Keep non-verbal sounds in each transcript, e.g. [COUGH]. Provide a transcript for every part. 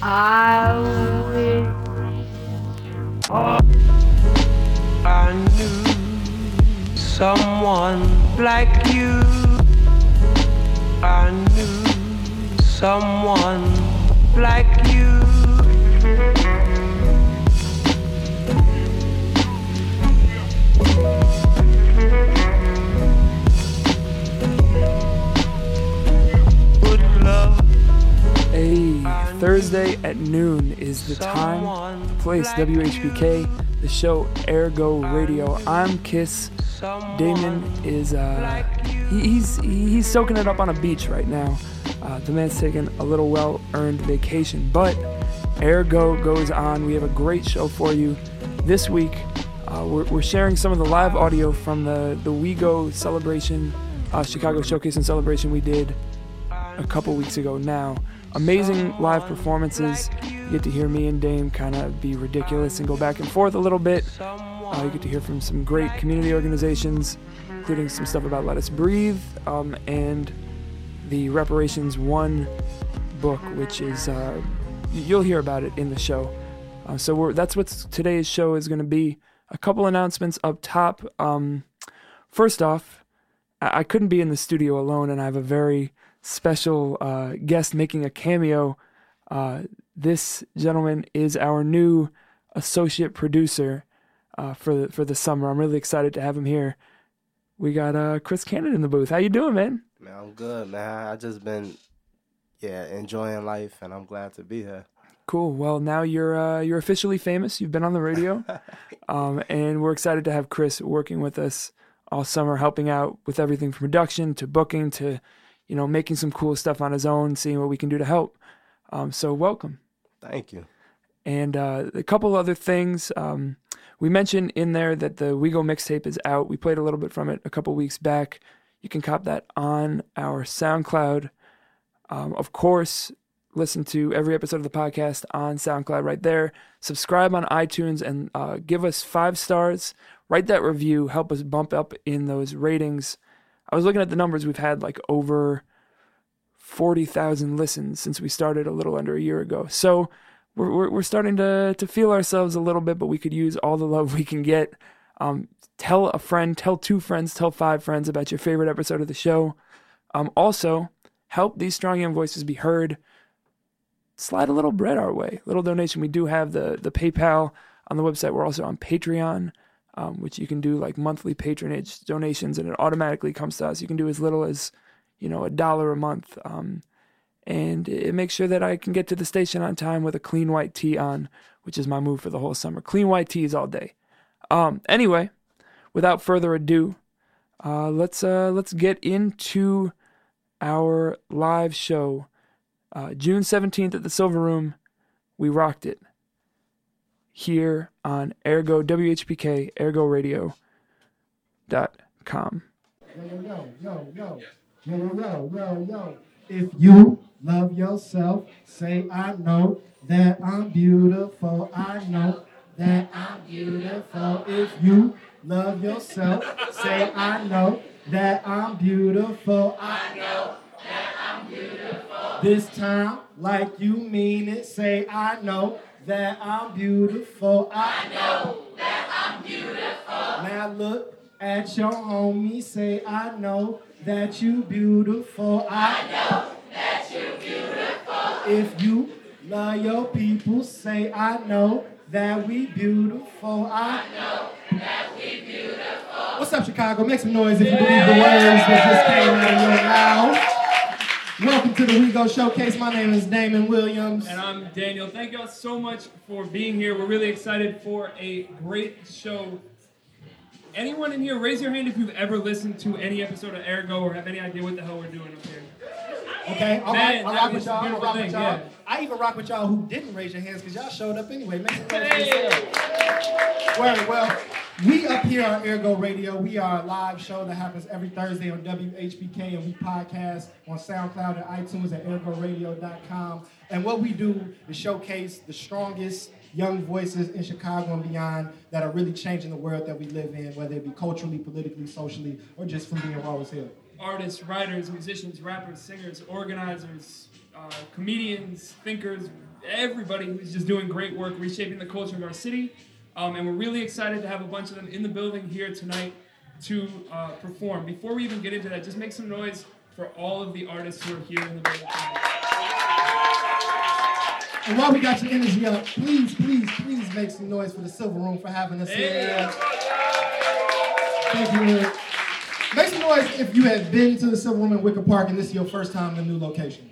I wish I knew someone like you. I knew someone like you. Thursday at noon is the time, the place WHPK, the show AirGo Radio. I'm Kiss. Damon is uh, he, he's he's soaking it up on a beach right now. Uh, the man's taking a little well-earned vacation, but AirGo goes on. We have a great show for you this week. Uh, we're, we're sharing some of the live audio from the the WeGo celebration, uh, Chicago Showcase and celebration we did a couple weeks ago now. Amazing live performances. You get to hear me and Dame kind of be ridiculous and go back and forth a little bit. Uh, you get to hear from some great community organizations, including some stuff about Let Us Breathe um, and the Reparations Won book, which is uh, you'll hear about it in the show. Uh, so that's what today's show is going to be. A couple announcements up top. Um, first off, I-, I couldn't be in the studio alone, and I have a very special uh, guest making a cameo. Uh, this gentleman is our new associate producer uh, for the, for the summer. I'm really excited to have him here. We got uh, Chris Cannon in the booth. How you doing, man? Man, I'm good, man. I just been, yeah, enjoying life, and I'm glad to be here. Cool. Well, now you're uh, you're officially famous. You've been on the radio, [LAUGHS] um, and we're excited to have Chris working with us all summer, helping out with everything from production to booking to, you know, making some cool stuff on his own, seeing what we can do to help. Um, so welcome. Thank you. And uh, a couple other things. Um, we mentioned in there that the We Go mixtape is out. We played a little bit from it a couple weeks back. You can cop that on our SoundCloud. Um, of course, listen to every episode of the podcast on SoundCloud right there. Subscribe on iTunes and uh, give us five stars. Write that review. Help us bump up in those ratings. I was looking at the numbers. We've had like over 40,000 listens since we started a little under a year ago. So we're, we're, we're starting to, to feel ourselves a little bit, but we could use all the love [LAUGHS] we can get. Um, tell a friend, tell two friends, tell five friends about your favorite episode of the show. Um, also, help these strong young voices be heard. Slide a little bread our way, little donation. We do have the the PayPal on the website. We're also on Patreon, um, which you can do like monthly patronage donations, and it automatically comes to us. You can do as little as you know a dollar a month, um, and it makes sure that I can get to the station on time with a clean white tee on, which is my move for the whole summer. Clean white tees all day. Um, anyway, without further ado, uh, let's uh, let's get into our live show. Uh, June 17th at the Silver Room, we rocked it here on AirGo WHPK AirGo Radio dot com. If you love yourself, say I know that I'm beautiful. I know that I'm beautiful. If you love yourself, say I know that I'm beautiful. I know that I'm beautiful. This time, like you mean it, say I know that I'm beautiful. I know that I'm beautiful. Now look at your homie, say I know that you beautiful. I know that you beautiful. If you love your people, say I know that we beautiful. I know that we beautiful. What's up, Chicago? Make some noise if you believe the words that just came out of your mouth. Welcome to the We Go Showcase. My name is Damon Williams. And I'm Daniel. Thank y'all so much for being here. We're really excited for a great show. Anyone in here, raise your hand if you've ever listened to any episode of AirGo or have any idea what the hell we're doing up here. Okay, all Man, right, I rock with y'all. I rock thing, with y'all. yeah. I even rock with y'all who didn't raise your hands because y'all showed up anyway. Make some Hey! Well, well, we up here on AirGo Radio. We are a live show that happens every Thursday on WHPK, and we podcast on SoundCloud and iTunes at airgoradio.com. And what we do is showcase the strongest young voices in Chicago and beyond that are really changing the world that we live in, whether it be culturally, politically, socially, or just from being as hell. Artists, writers, musicians, rappers, singers, organizers, uh, comedians, thinkers, everybody who's just doing great work reshaping the culture of our city. Um, and we're really excited to have a bunch of them in the building here tonight to uh, perform. Before we even get into that, just make some noise for all of the artists who are here in the building tonight. And while we got your energy up, please, please, please make some noise for the Silver Room for having us here. Thank you, Rick. Make some noise if you have been to the Silver Room in Wicker Park and this is your first time in a new location.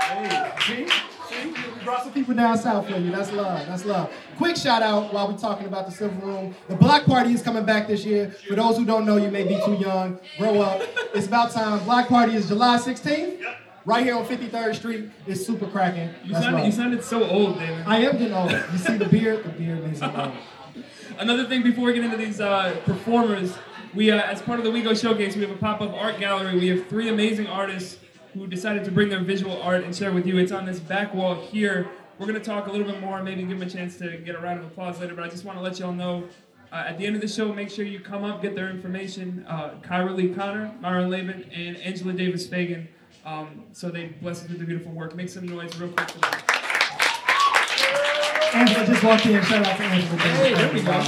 Hey, see? See? We brought some people down south for you. That's love. That's love. Quick shout out while we're talking about the Silver Room. The Block Party is coming back this year. For those who don't know, you may be too young. Grow up. It's about time. Block Party is July 16th. Right here on 53rd Street. It's super cracking. You sounded, you sounded so old, David. I am getting old. You see the beard? The beard me old. [LAUGHS] Another thing before we get into these uh, performers, we uh, as part of the WeGo Showcase, we have a pop-up art gallery. We have three amazing artists who decided to bring their visual art and share with you. It's on this back wall here. We're gonna talk a little bit more, maybe give them a chance to get a round of applause later. But I just want to let y'all know. Uh, at the end of the show, make sure you come up, get their information. Uh, Kyra Lee Connor, Myron Laban, and Angela Davis Fegan. Um, so they bless us with the beautiful work. Make some noise real quick for them. Angela just walked in. Shout out to Angela. Hey, there we go.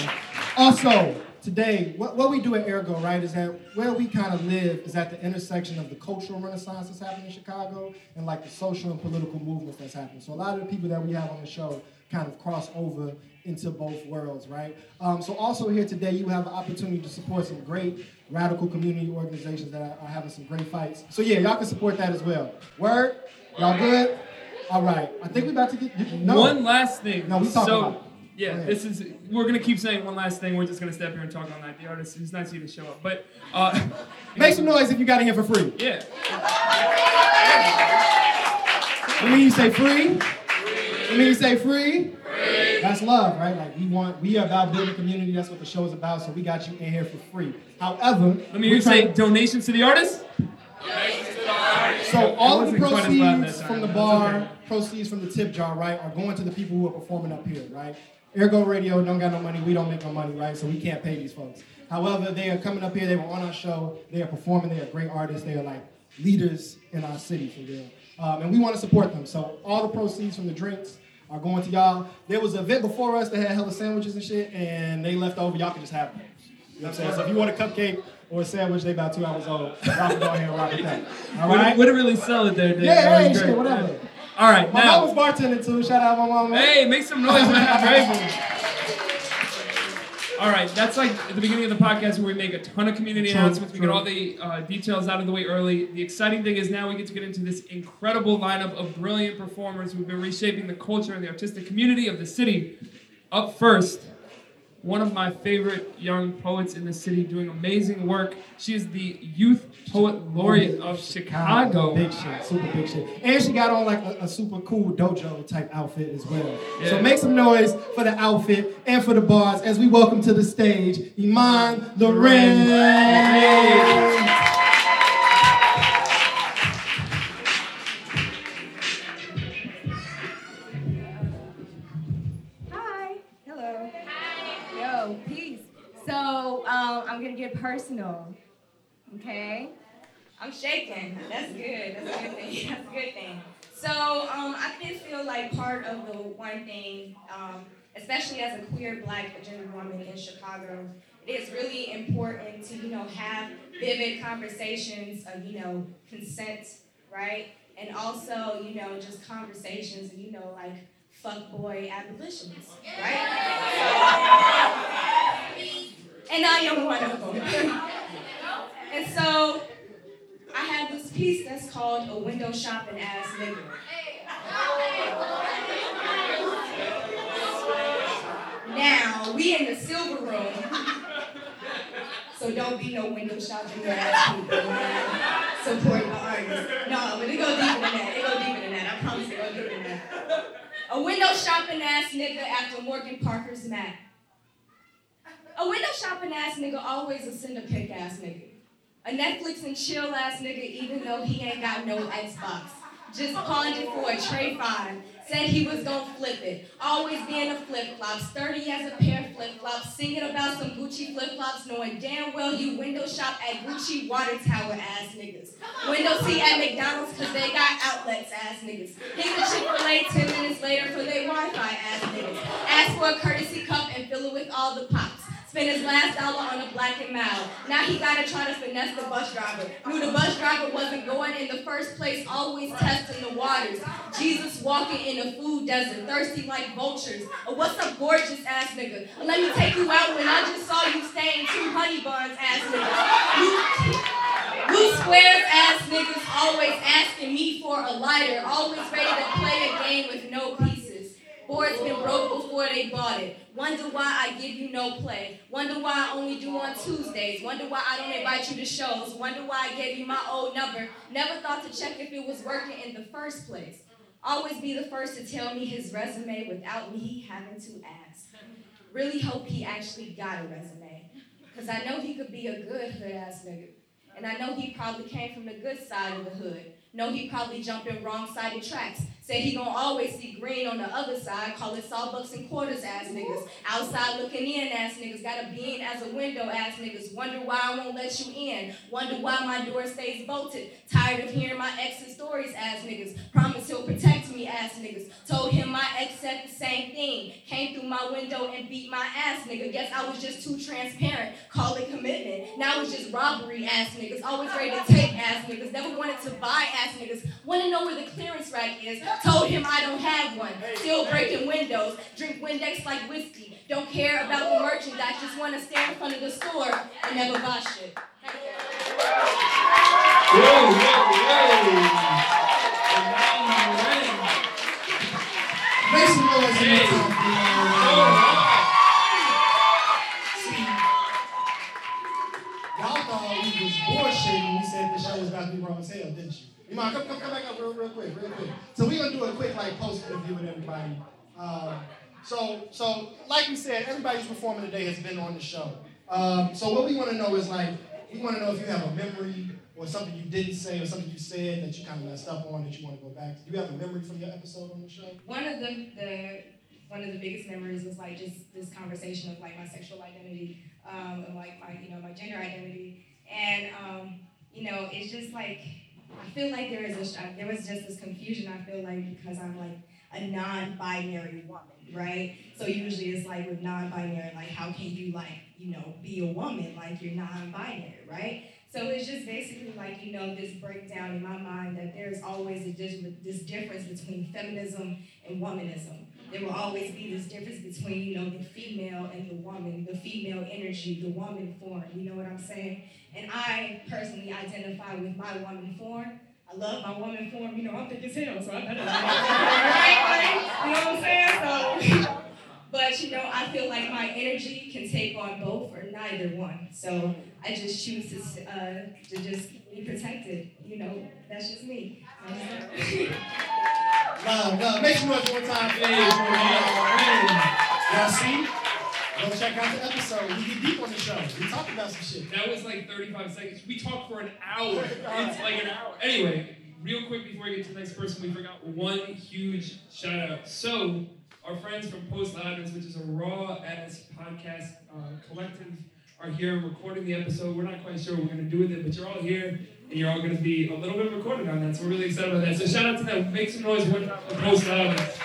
Also, today, what, what we do at AirGo, right, is that where we kind of live is at the intersection of the cultural renaissance that's happening in Chicago and like the social and political movements that's happening. So a lot of the people that we have on the show kind of cross over into both worlds, right? Um, so also here today, you have the opportunity to support some great radical community organizations that are, are having some great fights. So yeah, y'all can support that as well. Word? Y'all good? All right. I think we're about to get no. One last thing. No, we talking so, about. Yeah, this is. We're gonna keep saying one last thing. We're just gonna step here and talk all night. The artist. It's nice of you to show up, but uh, [LAUGHS] Make some noise if you got in here for free. yeah. When you say free, when you say free, that's love, right? Like we want, we are about building community. That's what the show is about. So we got you in here for free. However, Let me hear you say donations to the artist. So all of the wasn't quite as loud that proceeds from the bar, okay. proceeds from the tip jar, right, are going to the people who are performing up here, right? Ergo Radio don't got no money, we don't make no money, right? So we can't pay these folks. However, they are coming up here, they were on our show, they are performing, they are great artists, they are like leaders in our city for real. Um, and we want to support them. So all the proceeds from the drinks are going to y'all. There was an event before us that had hella sandwiches and shit, and they left over, y'all can just have them. You know what I'm saying? So if you want a cupcake or a sandwich, they about two hours old. Y'all can go ahead and rock with that. All right? Really sell it there, Dave. Yeah, hey, shit, whatever. All right, My now. mom was bartending too. Shout out my mom. Hey, make some noise, man. Grateful. All right, that's like at the beginning of the podcast where we make a ton of community True, announcements. We get all the uh, details out of the way early. The exciting thing is now we get to get into this incredible lineup of brilliant performers who've been reshaping the culture and the artistic community of the city. Up first, one of my favorite young poets in the city doing amazing work. She is the Youth Poet Laureate of Chicago. Big shit, super big shit. And she got on like a, a super cool dojo type outfit as well. Yeah. So make some noise for the outfit and for the bars as we welcome to the stage E'mon Lauren. Um, I'm gonna get personal. Okay. I'm shaking. That's good. That's a good thing. [LAUGHS] That's a good thing. So um, I did feel like part of the one thing, um, especially as a queer black gender woman in Chicago, it is really important to you know have vivid conversations of you know consent, right? And also you know just conversations you know like fuck boy abolitions, right? And I am one of them. [LAUGHS] and so I have this piece that's called A Window Shopping Ass Nigga. Now, we in the silver room, so don't be no window shopping ass people. Support the artists. No, but it go deeper than that. It go deeper than that. I promise it go deeper than that. A window shopping ass nigga after Morgan Parker's Mac. A window shopping ass nigga always a a pick ass nigga. A Netflix and chill ass nigga even though he ain't got no Xbox. Just pawned it for a Trey 5. Said he was gonna flip it. Always being a flip flop, sturdy as a pair of flip flops, singing about some Gucci flip flops, knowing damn well you window shop at Gucci water tower ass niggas. Window seat at McDonald's cause they got outlets ass niggas. Hit the Chick-fil-A 10 minutes later for their Wi-Fi ass niggas. Ask for a courtesy cup and fill it with all the pops. Spent his last dollar on a black and mild. Now he gotta try to finesse the bus driver. Knew the bus driver wasn't going in the first place, always testing the waters. Jesus walking in a food desert, thirsty like vultures. Oh, what's up, gorgeous ass nigga? Let me take you out when I just saw you staying two honey buns ass nigga. Blue [LAUGHS] squares ass niggas always asking me for a lighter, always ready to play a game with no pieces. Boards been broke before they bought it. Wonder why I give you no play. Wonder why I only do on Tuesdays. Wonder why I don't invite you to shows. Wonder why I gave you my old number. Never thought to check if it was working in the first place. Always be the first to tell me his resume without me having to ask. Really hope he actually got a resume. Cause I know he could be a good hood ass nigga. And I know he probably came from the good side of the hood. Know he probably jumped in wrong sided tracks. Said he gonna always see green on the other side. Call it sawbucks and quarters ass niggas. Outside looking in ass niggas. Got a bean as a window ass niggas. Wonder why I won't let you in. Wonder why my door stays bolted. Tired of hearing my ex's stories ass niggas. Promise he'll protect me ass niggas. Told him my ex said the same thing. Came through my window and beat my ass nigga. Guess I was just too transparent. Call it commitment. Now it's just robbery ass niggas. Always ready to take ass niggas. Never wanted to buy ass niggas. Wanna know where the clearance rack is. Told him I don't have one. Still breaking windows. Drink Windex like whiskey. Don't care about the merchandise. Just wanna stand in front of the store and never buy shit. Whoa, whoa, whoa. Make some noise in E'mon, come, come, come back up real, real quick, real quick. So we're gonna do a quick like post interview with everybody. Um, so, so like we said, everybody who's performing today has been on the show. Um, so what we want to know is like, we want to know if you have a memory or something you didn't say or something you said that you kind of messed up on that you want to go back to. Do you have a memory from your episode on the show? One of the, the one of the biggest memories was like just this conversation of like my sexual identity, um, and like my you know my gender identity, and um, you know it's just like I feel like there is a uh, there was just this confusion. I feel like because I'm like a non-binary woman, right? So usually it's like with non-binary, like how can you like you know be a woman like you're non-binary, right? So it's just basically like, you know, this breakdown in my mind that there's always a this difference between feminism and womanism. There will always be this difference between, you know, the female and the woman, the female energy, the woman form. You know what I'm saying? And I personally identify with my woman form. I love my woman form. You know, I'm thick as hell, so I better. right? You know what I'm saying? So. But you know, I feel like my energy can take on both or neither one. So I just choose to uh, to just be protected. You know, that's just me. [LAUGHS] Love, love. Make some noise one time. that. Y'all see? Go check out the episode. We get deep on the show. We talked about some shit. That was like 35 seconds. We talked for an hour. It's like an hour. Anyway, real quick before we get to the next person, we forgot one huge shout out. So, our friends from Post Loudness, which is a raw ass podcast uh, collective, are here recording the episode. We're not quite sure what we're going to do with it, but you're all here and you're all going to be a little bit recorded on that. So, we're really excited about that. So, shout out to them. Make some noise one time for Post Loudness.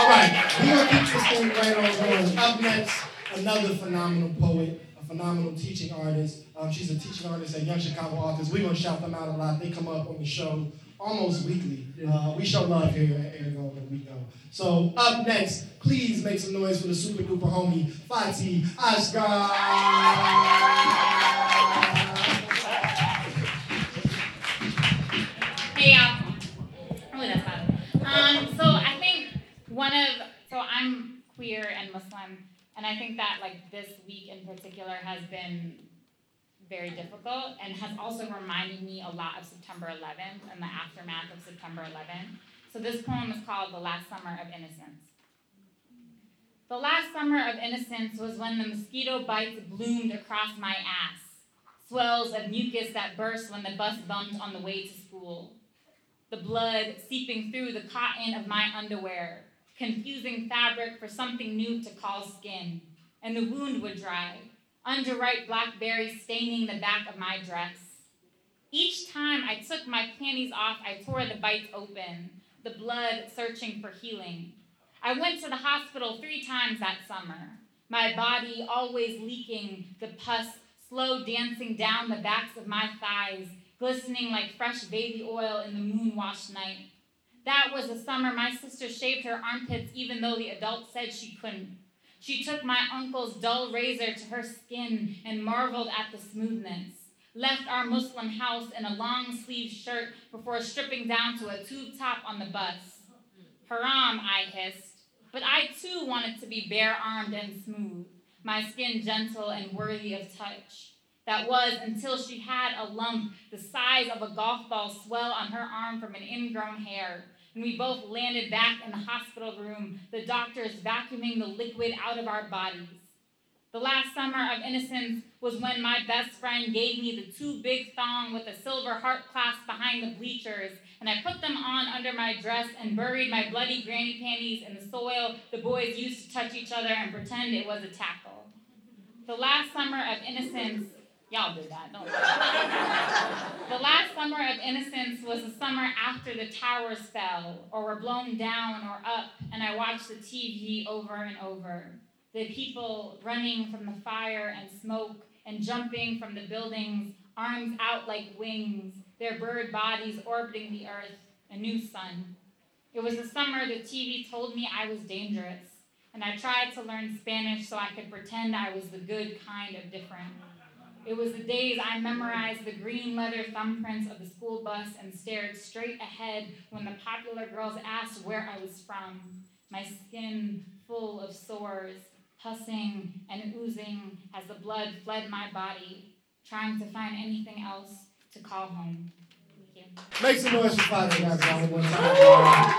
All right, we're gonna keep this thing right on going. Up next, another phenomenal poet, a phenomenal teaching artist. Um, she's a teaching artist at Young Chicago Authors. We're gonna shout them out a lot. They come up on the show almost weekly. Uh, we show love here at AirGo and we go. So up next, please make some noise for the super duper homie Fati Asghar. Hey y'all. That's bad. Um, so I think one of so I'm queer and Muslim, and I think that like this week in particular has been very difficult and has also reminded me a lot of September 11th and the aftermath of September 11th. So this poem is called The Last Summer of Innocence. The last summer of innocence was when the mosquito bites bloomed across my ass, swells of mucus that burst when the bus bumped on the way to school. the blood seeping through the cotton of my underwear, confusing fabric for something new to call skin, and the wound would dry, underripe blackberries staining the back of my dress. Each time I took my panties off, I tore the bites open, the blood searching for healing. I went to the hospital three times that summer, my body always leaking, the pus slow dancing down the backs of my thighs, glistening like fresh baby oil in the moon washed night. That was the summer my sister shaved her armpits even though the adults said she couldn't. She took my uncle's dull razor to her skin and marveled at the smoothness. Left our Muslim house in a long sleeved shirt before stripping down to a tube top on the bus. Haram, I hissed. But I too wanted to be bare armed and smooth, my skin gentle and worthy of touch. That was until she had a lump the size of a golf ball swell on her arm from an ingrown hair. And we both landed back in the hospital room, the doctors vacuuming the liquid out of our bodies. The last summer of innocence was when my best friend gave me the two big thong with a silver heart clasp behind the bleachers, and I put them on under my dress and buried my bloody granny panties in the soil the boys used to touch each other and pretend it was a tackle. The last summer of innocence, y'all did that, don't [LAUGHS] the last summer of innocence was the summer after the towers fell, or were blown down or up, and I watched the TV over and over the people running from the fire and smoke and jumping from the buildings, arms out like wings, their bird bodies orbiting the earth, a new sun. It was the summer the TV told me I was dangerous, and I tried to learn Spanish so I could pretend I was the good kind of different. It was the days I memorized the green leather thumbprints of the school bus and stared straight ahead when the popular girls asked where I was from, my skin full of sores hussing and oozing as the blood fled my body, trying to find anything else to call home. Make some noise for Father guys one time.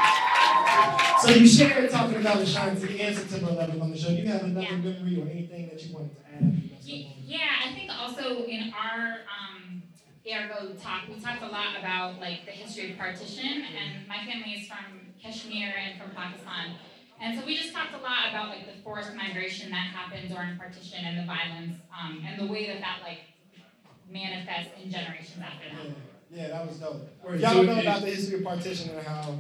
So you shared talking about the City and September 11th on the show. Do you have another Yeah. memory or anything that you wanted to add? Yeah, I think also in our um, AirGo talk, we talked a lot about like the history of partition, and my family is from Kashmir and from Pakistan. And so we just talked a lot about like the forced migration that happened during partition and the violence, um, and the way that that like manifests in generations after that. yeah, that was dope. Word, Y'all don't know about the history of partition and how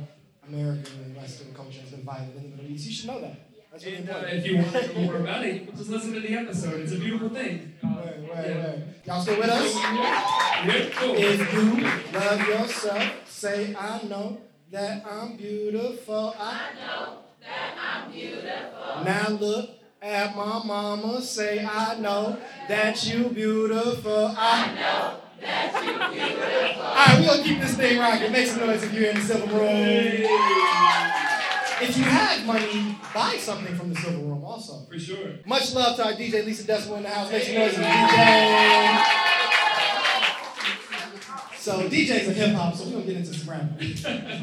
American and Western culture has been violent in the Middle East. You should know that. That's And uh, if you want to know more about it, just listen to the episode. It's a beautiful thing. Uh, Right, right, yeah. right. Y'all still with us? Yeah, cool. If you love yourself, say I know that I'm beautiful. I know that I'm beautiful. Now look at my mama, say I know that you beautiful. I know that you beautiful. All right, we gonna keep this thing rocking. Make some noise if you're in the silver room. If you have money, buy something from the silver room also. For sure. Much love to our DJ Lisa Decibel in the house. Make some noise for DJ. So DJ's a hip hop, so we're gonna get into some rap. You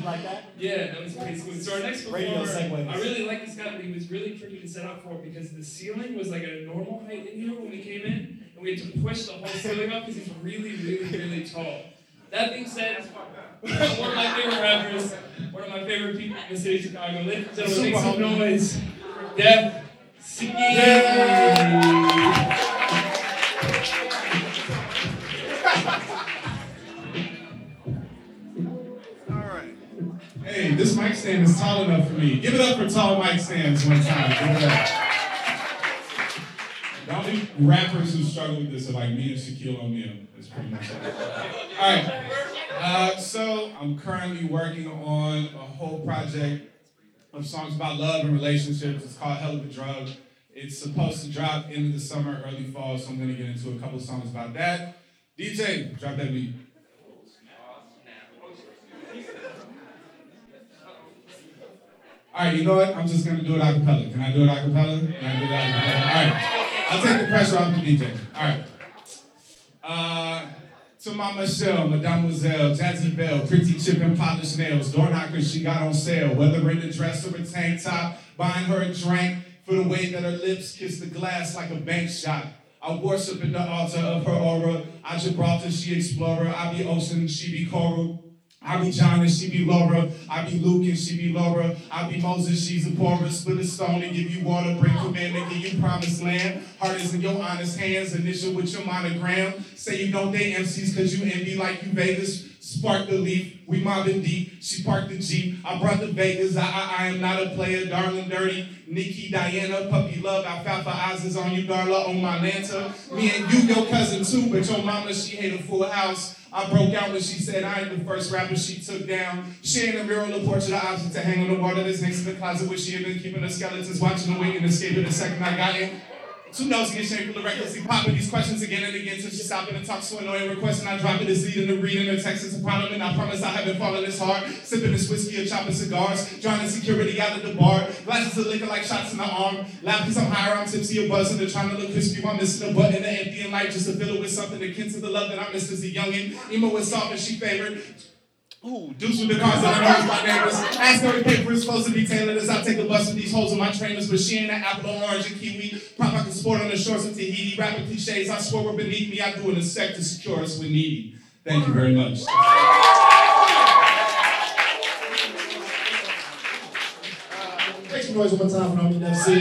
like that? Yeah, that was pretty smooth. So our next Radio performer, segues. I really like this guy, but he was really tricky to set up for because the ceiling was like a normal height in here when we came in, and we had to push the whole ceiling up because he's really, really, really tall. That being said, one of my favorite rappers, one of my favorite people in the city of Chicago. Ladies and gentlemen, make some noise for Def C. Hey, this mic stand is tall enough for me. Give it up for tall mic stands one time. The only rappers who struggle with this are like me and Shaquille O'Neal. That's pretty much it. All right. Uh, so I'm currently working on a whole project of songs about love and relationships. It's called Hell of a Drug. It's supposed to drop end of the summer, early fall, so I'm gonna get into a couple songs about that. DJ, drop that beat. All right, you know what? I'm just gonna do it a cappella. Can I do it a cappella? Can I do it a cappella? All right, I'll take the pressure off the DJ. All right. Uh, to my Michelle, Mademoiselle, Jazzy Bell, pretty chip and polished nails, door knockers she got on sale, whether in a dress or a tank top, buying her a drink for the way that her lips kiss the glass like a bank shot. I worship in the altar of her aura. I Gibraltar, she explorer. I be ocean, she be coral. I be John and she be Laura. I be Luke and she be Laura. I be Moses, she's a Porah. Split a stone and give you water. Bring commandment, give you promised land. Heart is in your honest hands. Initial with your monogram. Say you don't date MCs cause you envy like you Vegas. Spark the leaf, we mobbing deep. She parked the Jeep. I brought the Vegas. I, I, I am not a player, darling, dirty. Nikki, Diana, puppy love, alfalfa eyes is on you, Darla, on my Lanta. Me and you, your cousin too, but your mama, she hate a full house. I broke out when she said I ain't the first rapper she took down. She ain't a mirror on the porch of option to hang on the wall that is next to the closet where she had been keeping her skeletons, watching the wing and escaping the second I got in. Two notes get shameful, recklessly popping these questions again and again till she stopping and talks so annoying, requesting I drop it as leading the reading her text is a problem, and I promise I haven't fallen this hard. Sipping this whiskey or chopping cigars, drowning security out of the bar, glasses of liquor like shots in the arm, laughing some higher I'm tipsy or buzzing, and trying to look crispy while missing a button, the empty and light just to fill it with something akin to the love that I missed as a youngin'. Emo was soft and she favored. Ooh, deuce with the cars that I know my neighbors. Ask her if paper is supposed to be tailored as I take a bus with these holes in my trainers, but she ain't an apple or orange and kiwi. Pop I can sport on the shores of Tahiti. Rapping cliches, I swear we're beneath me. I do an sec to secure us when needy. Thank you very much. Make some noise one more time for Homie FC.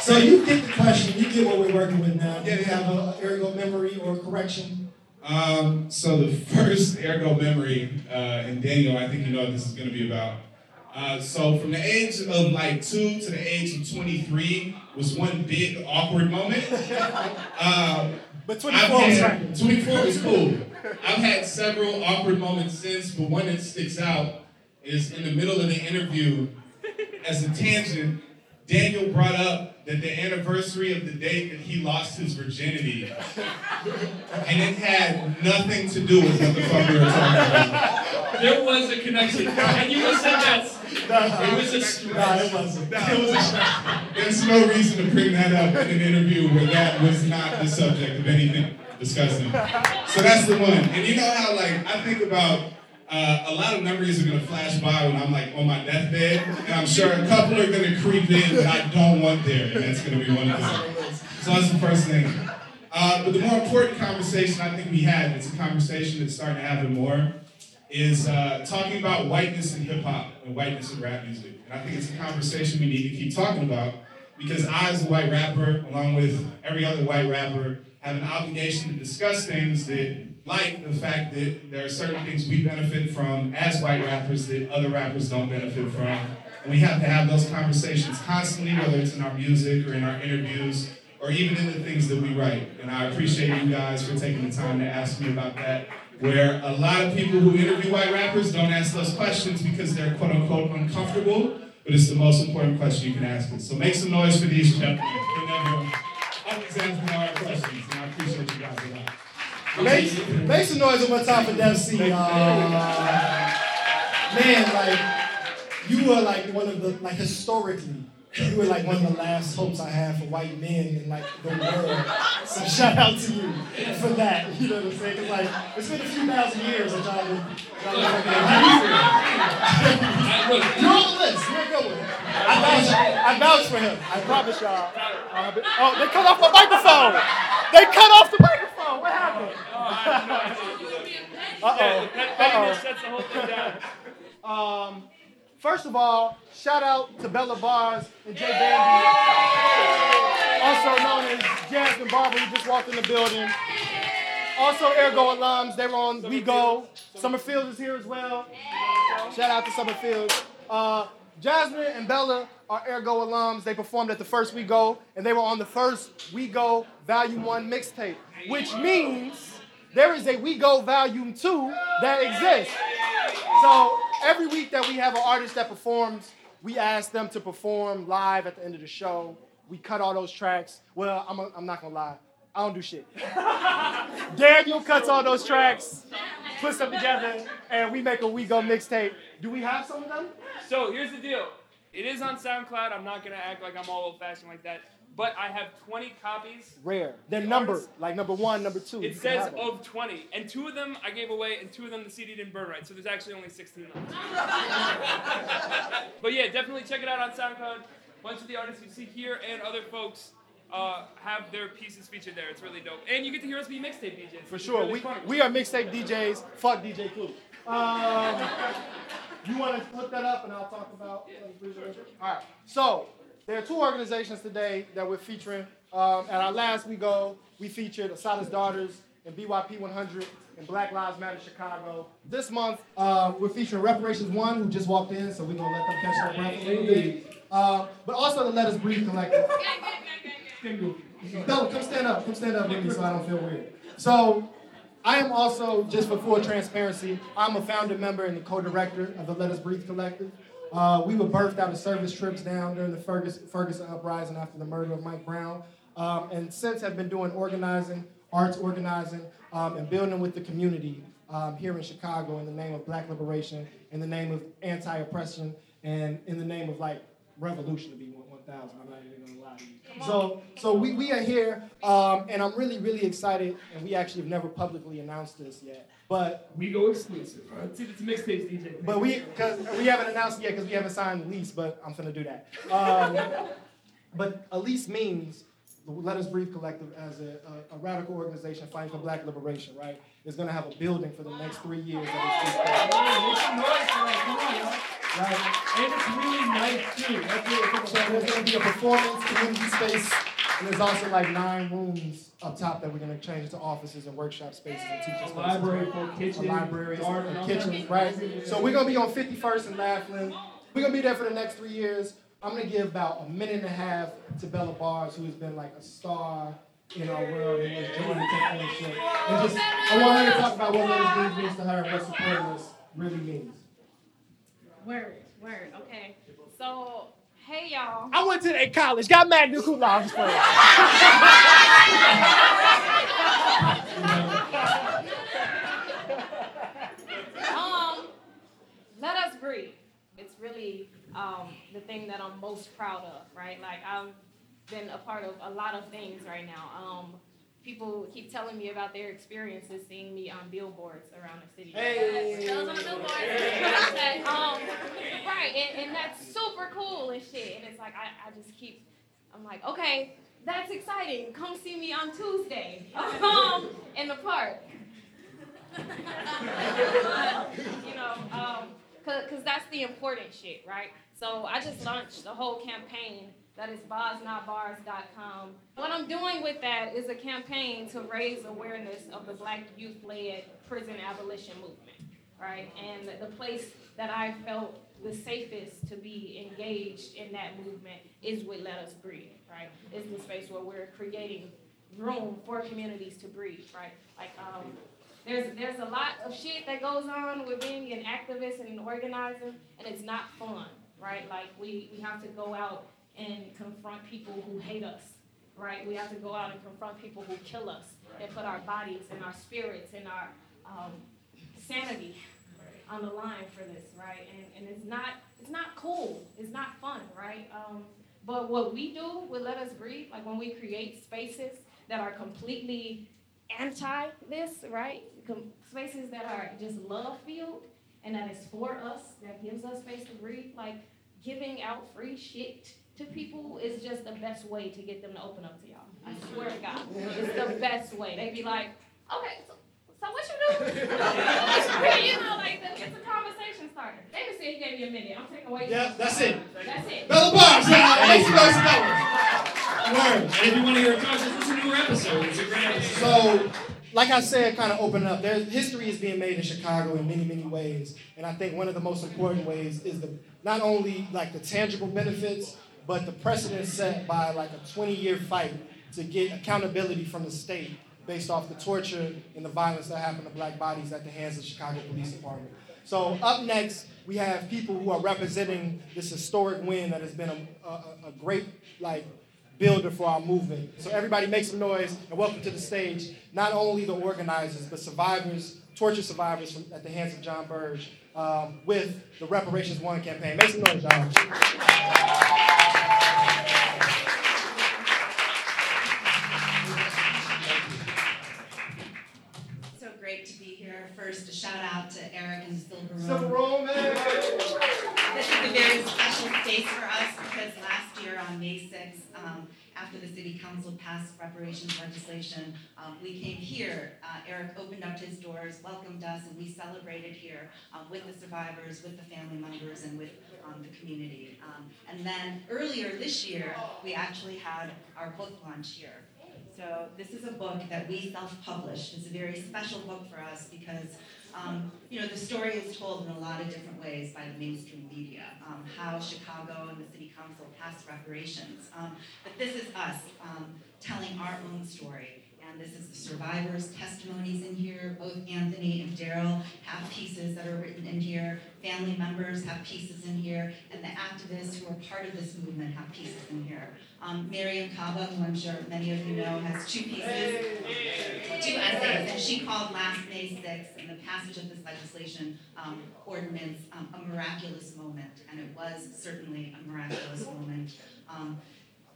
So you get the question, you get what we're working with now. Do you have a AirGo memory or correction? Um, so the [LAUGHS] first AirGo memory, uh, and Daniel, I think you know what this is going to be about. Uh, so from the age of like two to the age of 23 was one big awkward moment. Uh, [LAUGHS] But I've 24 was right. 24 was cool. [LAUGHS] I've had several awkward moments since, but one that sticks out is in the middle of the interview, as a tangent, Daniel brought up that the anniversary of the date that he lost his virginity, and it had nothing to do with what the fuck we were talking about. There was a connection. And you just said that. It was a stretch. Nah, it wasn't. That was a There's no reason to bring that up in an interview where that was not the subject of anything discussing. So that's the one. And you know how like I think about uh, a lot of memories are gonna flash by when I'm like on my deathbed, and I'm sure a couple are gonna creep in that I don't want there, and that's gonna be one of them. So that's the first thing. Uh, but the more important conversation I think we had, it's a conversation that's starting to happen more, is uh, talking about whiteness in hip hop and whiteness in rap music. And I think it's a conversation we need to keep talking about because I, as a white rapper, along with every other white rapper, have an obligation to discuss things that, like the fact that there are certain things we benefit from as white rappers that other rappers don't benefit from. And we have to have those conversations constantly, whether it's in our music or in our interviews or even in the things that we write. And I appreciate you guys for taking the time to ask me about that. Where a lot of people who interview white rappers don't ask those questions because they're quote unquote uncomfortable, but it's the most important question you can ask. So make some noise for these gentlemen. Hard questions, and I appreciate you guys a lot. Make, make some noise one more time for Defcee. Uh, man, like, you were like one of the, like, historically, you were like one of the last hopes I had for white men in, like, the world. So shout out to you for that. You know what I'm saying? 'Cause, like, it's been a few thousand years that y'all been, y'all been working at You're on the list. You're a good one. I vouch, I vouch for him. I promise y'all. Uh, oh, they cut off the microphone. They cut off the microphone. What happened? [LAUGHS] Uh-oh. That, that Uh-oh. sets the whole thing down. [LAUGHS] Um, first of all, shout out to Bella Bars and Jay Bambi, also known as Jasmine Barber, who just walked in the building. Also, AirGo alums, they were on We Go. Summerfield is here as well. Shout out to Summerfield. Uh, Jasmine and Bella are AirGo alums. They performed at the first We Go, and they were on the first We Go Volume 1 mixtape, which means there is a We Go Volume 2 that exists. So every week that we have an artist that performs, we ask them to perform live at the end of the show. We cut all those tracks. Well, I'm, I'm not gonna lie, I don't do shit. [LAUGHS] Daniel cuts all those tracks, puts them together, and we make a We Go mixtape. Do we have some of them? So here's the deal. It is on SoundCloud. I'm not gonna act like I'm all old-fashioned like that. But I have 20 copies. Rare. They're numbered, like number one, number two. It says of 20, and two of them I gave away, and two of them the CD didn't burn right. So there's actually only 16 left. [LAUGHS] but yeah, definitely check it out on SoundCloud. A bunch of the artists you see here and other folks uh, have their pieces featured there. It's really dope. And you get to hear us be mixtape DJs. For sure. really We, fun. we are mixtape DJs. Fuck DJ Clue. Um, [LAUGHS] you want to look that up and I'll talk about All right. So there are two organizations today that we're featuring. Um, at our last we go, we featured Assata's Daughters and BYP 100 and Black Lives Matter Chicago. This month uh, we're featuring Reparations Won, who just walked in, so we're gonna let them catch their breath a little bit. Uh, but also the Let Us Breathe Collective. No, come stand up. Come stand up with me so I don't feel weird. So, I am also, just for full transparency, I'm a founder member and the co-director of the Let Us Breathe Collective. Uh, we were birthed out of service trips down during the Ferguson, Ferguson uprising after the murder of Mike Brown, um, and since have been doing organizing, arts organizing, um, and building with the community um, here in Chicago in the name of Black liberation, in the name of anti-oppression, and in the name of like revolution to be 1,000. I'm not even gonna lie to you. So, so we, we are here, um, and I'm really, really excited. And we actually have never publicly announced this yet, but we go exclusive. Right? It's, it's mixtapes DJ. but we because we haven't announced it yet because we haven't signed the lease. But I'm gonna do that. Um, [LAUGHS] but a lease means the Let Us Breathe Collective as a, a, a radical organization fighting for Black liberation. Right, is gonna have a building for the next three years. Right. And it's really nice too. That's really cool. So there's gonna be a performance community space, and there's also like nine rooms up top that we're gonna change into offices and workshop spaces and teacher spaces. library, full kitchen, a library, garden, a kitchen, right? So we're gonna be on 51st and Laflin. We're gonna be there for the next three years. I'm gonna give about a minute and a half to Bella Bars, who has been like a star in our world and was joining the ownership. And just, I want her to talk about what Us Breathe means to her and what supporting us really means. Word, word, okay. So, hey y'all. I went to a college, got mad new cool I'm just playing. Um, let us breathe. It's really um, the thing that I'm most proud of, right? Like I've been a part of a lot of things right now. Um, people keep telling me about their experiences seeing me on billboards around the city. Hey. Those on billboards. um, right, and, and that's super cool and shit. And it's like I, I just keep, I'm like, okay, that's exciting. Come see me on Tuesday [LAUGHS] um, in the park. you know, um, cause, cause that's the important shit, right? So I just launched the whole campaign that is bosnotbars.com. What I'm doing with that is a campaign to raise awareness of the Black youth-led prison abolition movement, right? And the place that I felt the safest to be engaged in that movement is with Let Us Breathe, right? Is the space where we're creating room for communities to breathe, right? Like, um, there's there's a lot of shit that goes on with being an activist and an organizer, and it's not fun, right? Like we, we have to go out and confront people who hate us, right? We have to go out and confront people who kill us and put our bodies and our spirits and our um, sanity on the line for this, right? And, and it's not it's not cool. It's not fun, right? Um, but what we do with Let Us Breathe, like when we create spaces that are completely anti this, right? Com- spaces that are just love filled and that is for us, that gives us space to breathe. Like giving out free shit to people is just the best way to get them to open up to y'all. I mm-hmm. swear to God, mm-hmm. it's the best way. They'd be like, okay, so, so what you do? [LAUGHS] [LAUGHS] you know, like the, it's a conversation starter. David said he gave me a minute. I'm taking away. Yeah, that's it. That's it. Bella Bars, yeah, make some noise, And if you want to hear a concert, listen to our episode. It's a great episode. So, like I said, kind of opening up, there's history is being made in Chicago in many, many ways, and I think one of the most important ways is the not only like the tangible benefits, but the precedent set by like a 20-year fight to get accountability from the state based off the torture and the violence that happened to black bodies at the hands of the Chicago Police Department. So up next, we have people who are representing this historic win that has been a, a, a great like builder for our movement. So everybody make some noise and welcome to the stage, not only the organizers, but survivors, torture survivors from, at the hands of John Burge um, with the Reparations Won campaign. Make some noise, y'all. First, a shout out to Eric and Silver Room. Silver Room, man. This is a very special space for us because last year on May 6th, um, after the city council passed reparations legislation, um, we came here. Uh, Eric opened up his doors, welcomed us, and we celebrated here um, with the survivors, with the family members, and with um, the community. Um, and then earlier this year, we actually had our book launch here. So this is a book that we self-published. It's a very special book for us because um, you know, the story is told in a lot of different ways by the mainstream media. Um, how Chicago and the city council passed reparations. Um, but this is us um, telling our own story. And this is the survivors' testimonies in here. Both Anthony and Daryl have pieces that are written in here. Family members have pieces in here. And the activists who are part of this movement have pieces in here. Um, Mariame Kaba, who I'm sure many of you know, has two pieces, two essays, and she called last May 6th and the passage of this legislation um, ordinance um, a miraculous moment, and it was certainly a miraculous moment. Um,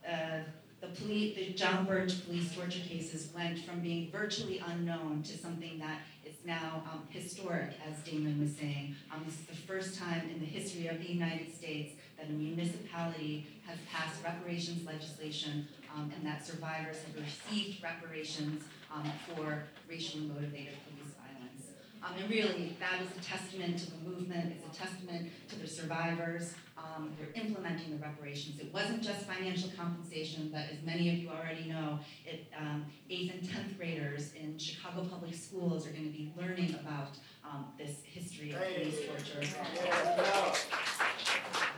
uh, the the Jon Burge police torture cases went from being virtually unknown to something that is now um, historic, as Damon was saying. Um, this is the first time in the history of the United States that a municipality has passed reparations legislation um, and that survivors have received reparations um, for racially motivated police violence. Um, and really, that is a testament to the movement, it's a testament to the survivors. Um, they're implementing the reparations. It wasn't just financial compensation, but as many of you already know, it, um, 8th and 10th graders in Chicago public schools are going to be learning about um, this history of police torture.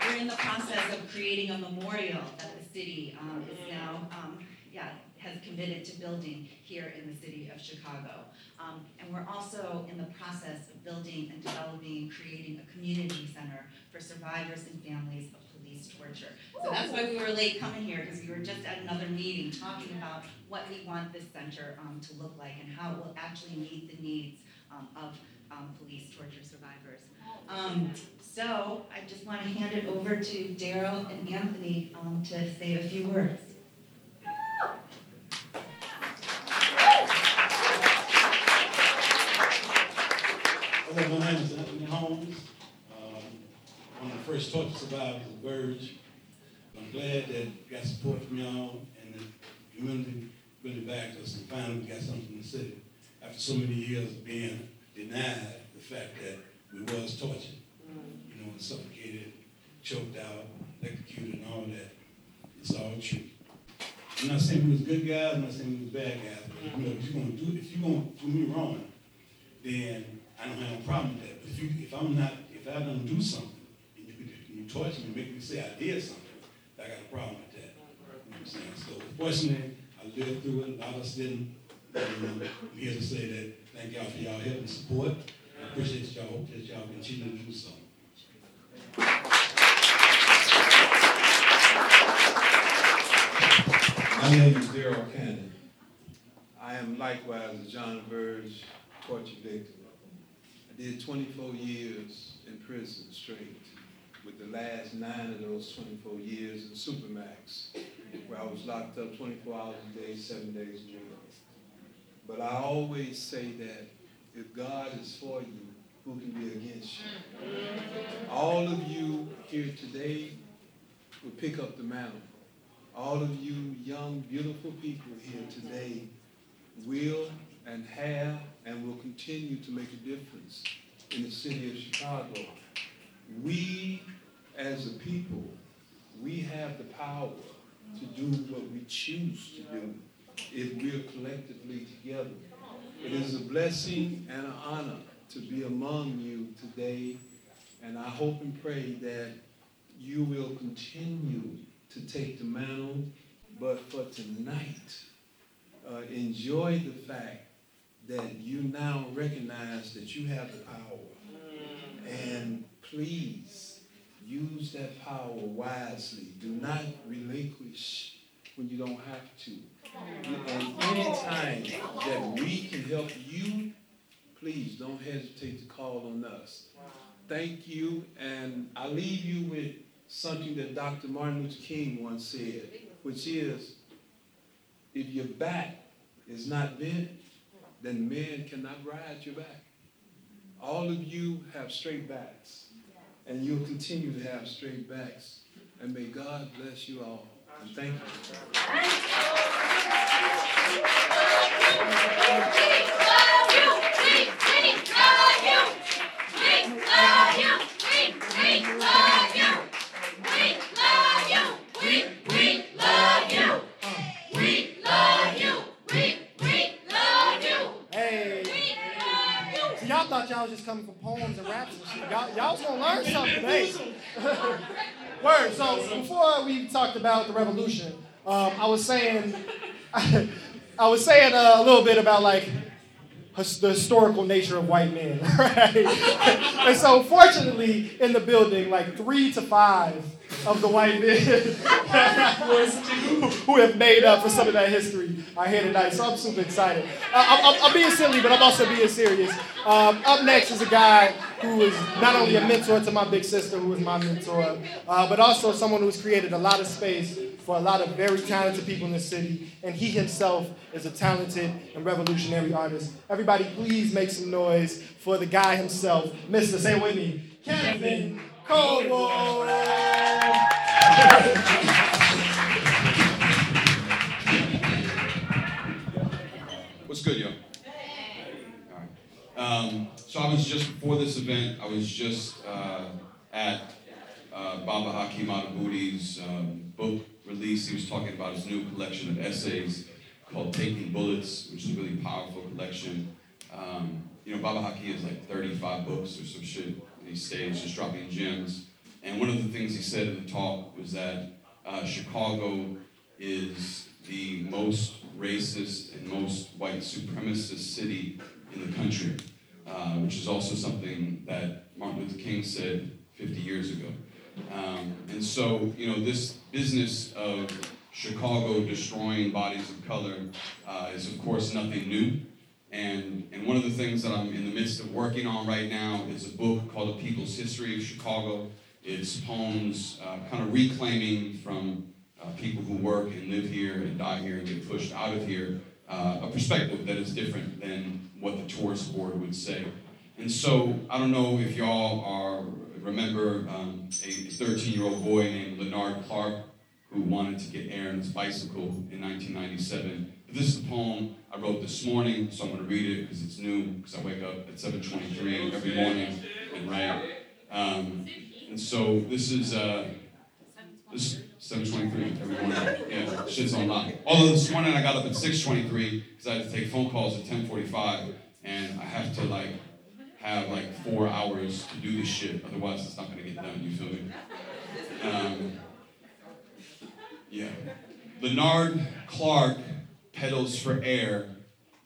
We're in the process of creating a memorial that the city um, is now, um, yeah, has committed to building here in the city of Chicago. Um, and we're also in the process of building and developing and creating a community center for survivors and families of police torture. So that's why we were late coming here, because we were just at another meeting talking about what we want this center um, to look like and how it will actually meet the needs um, of um, police torture survivors. Um, so I just want to hand it over to Darrell and Anthony um, to say a few words. Hello, my name is Anthony Holmes. Um, one of the first torture survivors of Burge. I'm glad that got support from y'all and the community really backed us and finally got something in the city. After so many years of being denied the fact that we was tortured, mm. you know, and suffocated, choked out, electrocuted and all that. It's all true. I'm not saying we was good guys, I'm not saying we was bad guys, but you know, if you're gonna do if you're gonna do me wrong, then I don't have a problem with that. But if you if I'm not if I don't do something and you, you torture me, make me say I did something, I got a problem with that. You know what I'm saying? So fortunately, I lived through it. A lot of us didn't. And um, I'm here to say that thank y'all for y'all help and support. I appreciate y'all. Hope that y'all continue to do so. My name is Darrell Cannon. I am likewise a Jon Burge torture victim. I did 24 years in prison straight, with the last nine of those 24 years in Supermax, where I was locked up 24 hours a day, seven days a week. But I always say that if God is for you, who can be against you? All of you here today will pick up the mantle all of you young, beautiful people here today will and have and will continue to make a difference in the city of Chicago. We, as a people, we have the power to do what we choose to do if we're collectively together. It is a blessing and an honor to be among you today, and I hope and pray that you will continue to take the mantle, but for tonight, uh, enjoy the fact that you now recognize that you have the power. And please use that power wisely. Do not relinquish when you don't have to. And anytime that we can help you, please don't hesitate to call on us. Thank you, and I leave you with something that Dr. Martin Luther King once said, which is, if your back is not bent, then men cannot ride your back. All of you have straight backs, and you'll continue to have straight backs. And may God bless you all. And thank you. We love you. We love you. We we love you. Hey. See, y'all thought y'all was just coming for poems and raps and shit. Y'all, y'all was gonna learn something today. [LAUGHS] Word. So before we talked about the revolution, um, I was saying, [LAUGHS] I was saying uh, a little bit about like the historical nature of white men, [LAUGHS] right? [LAUGHS] and so, fortunately, in the building, like three to five of the white men [LAUGHS] who have made up for some of that history are here tonight. So I'm super excited. I'm, I'm, I'm being silly, but I'm also being serious. Um, up next is a guy who is not only a mentor to my big sister, who is my mentor, uh, but also someone who's created a lot of space for a lot of very talented people in the city. And he himself is a talented and revolutionary artist. Everybody, please make some noise for the guy himself, Mr. Say it with me, Kevin What's good, yo? All right. Um, so I was just before this event. I was just uh, at uh, Baba Haki Madhubuti's um, book release. He was talking about his new collection of essays called "Taking Bullets," which is a really powerful collection. Um, you know, Baba Haki has like 35 books or some shit that he just dropping gems. And one of the things he said in the talk was that uh, Chicago is the most racist and most white supremacist city in the country, uh, which is also something that Martin Luther King said 50 years ago. Um, and so, you know, this business of Chicago destroying bodies of color uh, is, of course, nothing new. And, and one of the things that I'm in the midst of working on right now is a book called A People's History of Chicago. It's poems uh, kind of reclaiming from uh, people who work and live here and die here and get pushed out of here uh, a perspective that is different than what the tourist board would say. And so I don't know if y'all are remember um, a 13-year-old boy named Lenard Clark who wanted to get air on his bicycle in 1997. This is the poem I wrote this morning, so I'm going to read it because it's new. Because I wake up at 7:23 every morning and write. Um, and so this is uh, this 7:23 every morning. Yeah, shit's on lock. Although this morning I got up at 6:23 because I had to take phone calls at 10:45, and I have to like have like four hours to do this shit. Otherwise, it's not gonna get done. You feel me? Um, yeah. Lenard Clark pedals for air,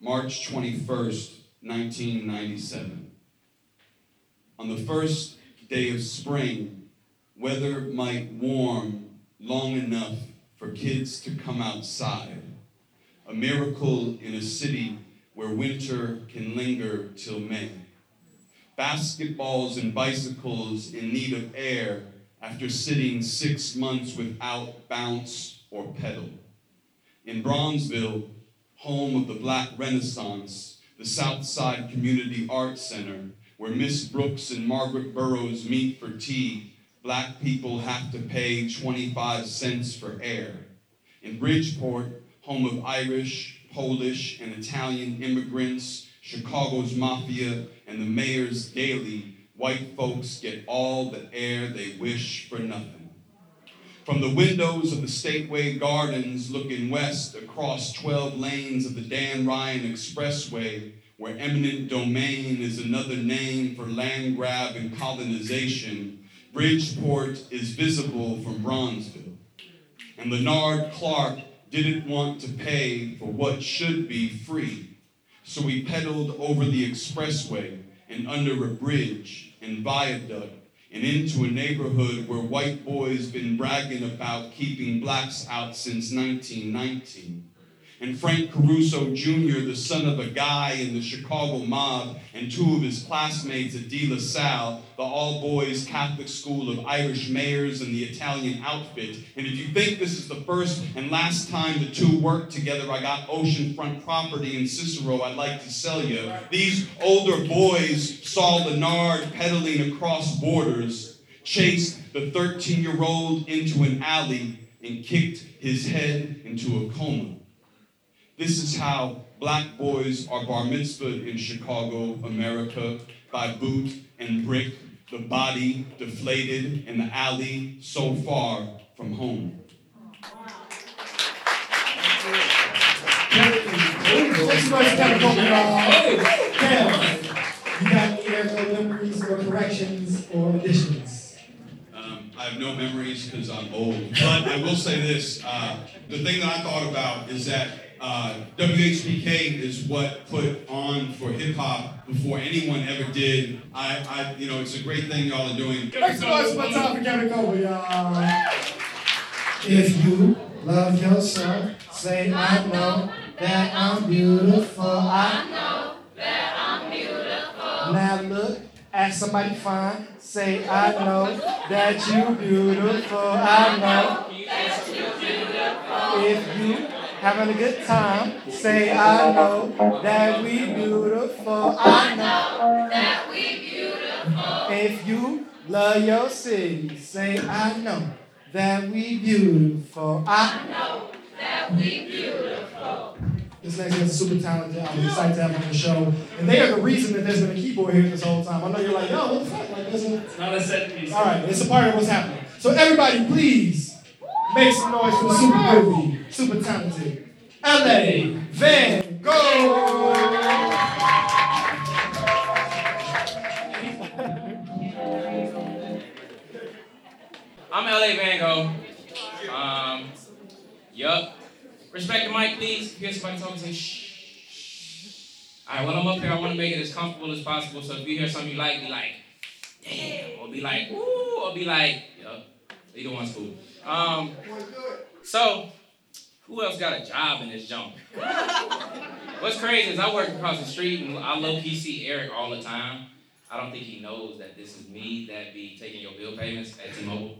March 21st, 1997. On the first day of spring, weather might warm long enough for kids to come outside. A miracle in a city where winter can linger till May. Basketballs and bicycles in need of air after sitting six months without bounce or pedal. In Bronzeville, home of the Black Renaissance, the Southside Community Arts Center, where Miss Brooks and Margaret Burroughs meet for tea, black people have to pay 25 cents for air. In Bridgeport, home of Irish, Polish, and Italian immigrants, Chicago's mafia, and the mayor's Daleys, white folks get all the air they wish for nothing. From the windows of the Stateway Gardens looking west across 12 lanes of the Dan Ryan Expressway, where eminent domain is another name for land grab and colonization, Bridgeport is visible from Bronzeville. And Lenard Clark didn't want to pay for what should be free. So he pedaled over the expressway and under a bridge and viaduct and into a neighborhood where white boys been bragging about keeping blacks out since 1919. And Frank Caruso Jr., the son of a guy in the Chicago mob, and two of his classmates at De La Salle, the all boys Catholic school of Irish mayors and the Italian outfit. And if you think this is the first and last time the two worked together, I got oceanfront property in Cicero I'd like to sell you. These older boys saw Lenard pedaling across borders, chased the 13 year old into an alley, and kicked his head into a coma. This is how black boys are bar mitzvahed in Chicago, America, by boot and brick, the body deflated in the alley so far from home. Thanks so much, Kevin Coval, y'all. Kev, you got any memories or corrections or additions? Um, I have no memories because I'm old. But I will say this: uh, the thing that I thought about is that uh, WHPK is what put on for hip hop before anyone ever did. I, I, you know, it's a great thing y'all are doing. Thanks so much for time for Kevin Coval, y'all. If you love yourself, say I know that I'm beautiful. I know that I'm beautiful. Now look at somebody fine. Say I know that you beautiful. I know that you beautiful. If you having a good time, say I know that we beautiful. I know that we beautiful. If you love your city, say I know that we beautiful. I know that we beautiful. This next guy's super talented. I'm excited to have him on the show. And they are the reason that there's been a keyboard here this whole time. I know you're like, yo, what the fuck? Like, there's a... It's not a set piece. All right, it's a part of what's happening. So everybody, please make some noise for the super groovy, super talented LA Van Gogh. I'm LA Van Gogh. Um, yup. Respect the mic, please. Hear somebody talking, say shh. All right, when I'm up here, I want to make it as comfortable as possible. So if you hear something you like, be like, damn, or be like, ooh, or be like, yup. Either one's cool. Um, so, who else got a job in this jump? What's crazy is I work across the street and I low key see Eric all the time. I don't think he knows that this is me that be taking your bill payments at T-Mobile.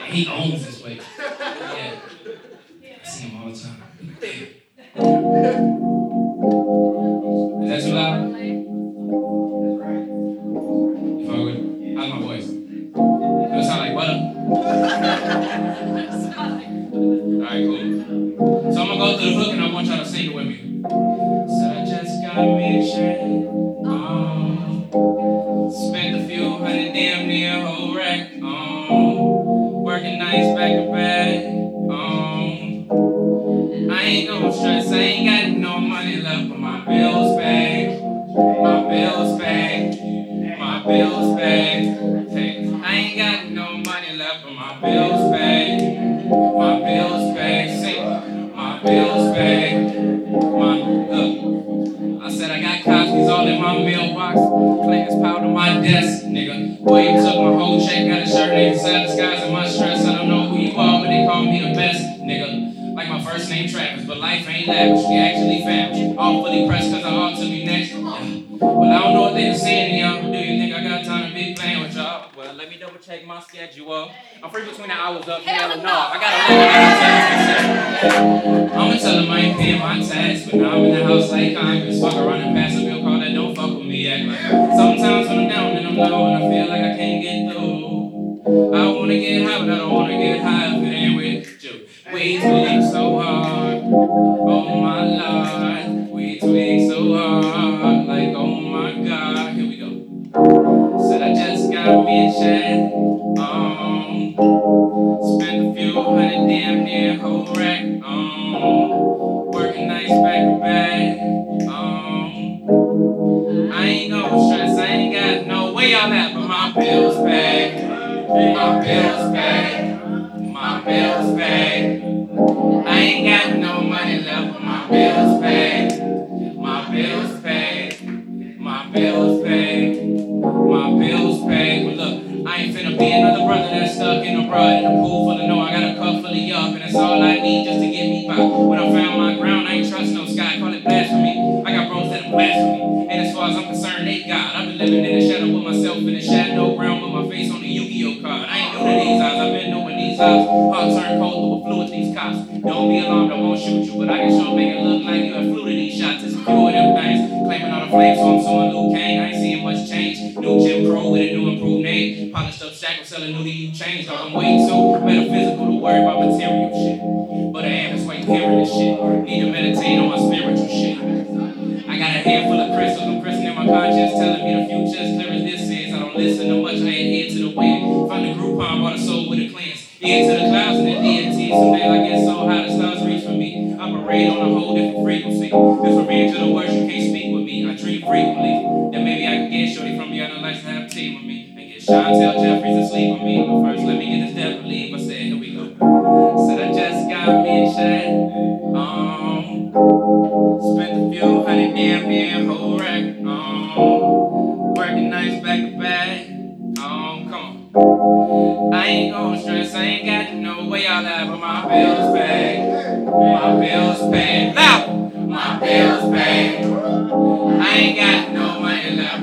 And he owns this place. Yeah. I see him all the time. Is that too loud? Alright, cool. So I'm gonna go through the hook and I want y'all to sing it with me. Said I just got me a check. Um, spent a few hundred damn near whole rack. Um, working nights back to back. Of hell and no. I got a I'ma tell them I ain't paying my tax, but now I'm in the house like Congress. Fuck around and pass a bill call that don't fuck with me. Act like sometimes when I'm down and I'm low and I feel like I can't get through. I wanna get high, but I don't wanna get high if it ain't with you. We tweak so hard, oh I ain't got no way y'all at, but my bills paid. My bills paid. Now, my bills paid. I ain't got no money left,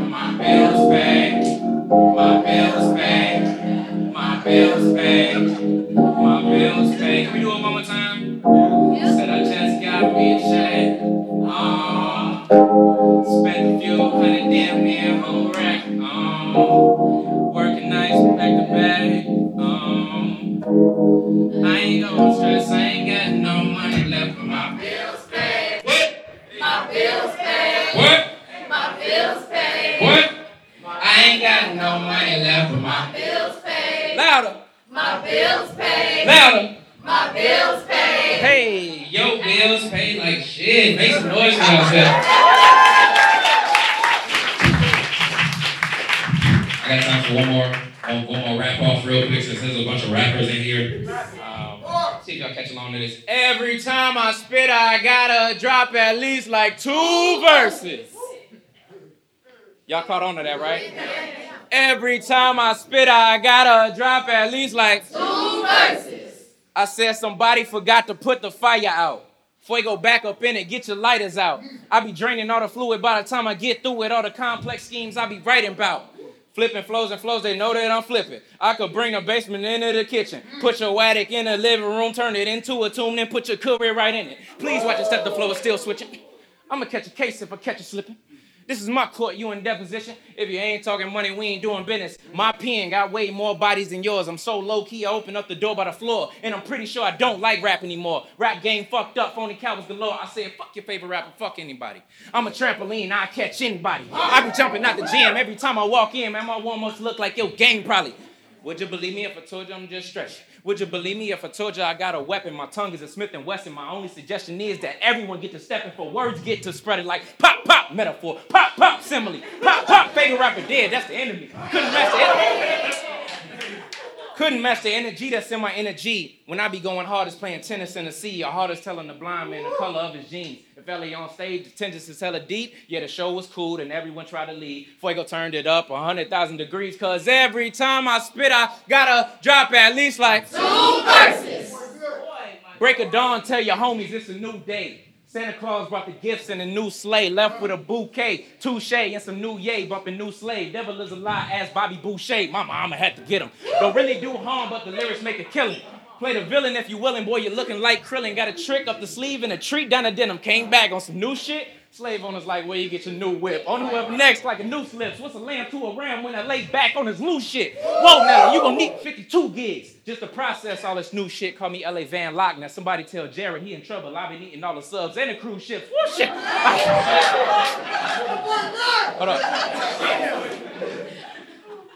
Every time I spit, I gotta drop at least like Two verses. I said somebody forgot to put the fire out. Fuego back up in it, get your lighters out. I be draining all the fluid by the time I get through with all the complex schemes I be writing about. Flipping flows and flows, they know that I'm flipping. I could bring a basement into the kitchen. Put your attic in the living room, turn it into a tomb, then put your career right in it. Please watch it step the flow is still switching. I'ma catch a case if I catch you slipping. This is my court, you in deposition. If you ain't talking money, we ain't doing business. My pen got way more bodies than yours. I'm so low key, I open up the door by the floor. And I'm pretty sure I don't like rap anymore. Rap game fucked up, phony cowards galore. I said, fuck your favorite rapper, fuck anybody. I'm a trampoline, I catch anybody. I be jumping out the gym every time I walk in, man. My warm ups look like your game probably. Would you believe me if I told you I'm just stretching? Would you believe me if I told you I got a weapon? My tongue is a Smith and Wesson. My only suggestion is that everyone get to stepping for words get to spread it like pop pop metaphor, pop pop simile, pop pop favorite rapper dead. That's the enemy. Couldn't match the energy. Couldn't match the energy that's in my energy. When I be going hard as playing tennis in the sea, or hard as telling the blind man the color of his jeans. If LA on stage, the tensions is hella deep. Yeah, the show was cool and everyone tried to leave. Fuego turned it up 100,000 degrees, cause every time I spit, I gotta drop at least like Two verses. Break of dawn, tell your homies it's a new day. Santa Claus brought the gifts in a new sleigh, left with a bouquet, touche, and some new yay, bumping new slave. Devil is a lie, ask Bobby Boucher. My mama had to get him. Don't really do harm, but the lyrics make a killing. Play the villain if you willing, boy, you're looking like Krillin. Got a trick up the sleeve and a treat down the denim. Came back on some new shit. Slave owners like, where you get your new whip? On whoever next, like a new slips. What's a lamb to a ram when I lay back on his loose shit? Whoa, now you gonna need 52 gigs just to process all this new shit. Call me LA Van Lock. Now somebody tell Jared he in trouble. I've been eating all the subs and the cruise ships. Woo shit. [LAUGHS] Hold up.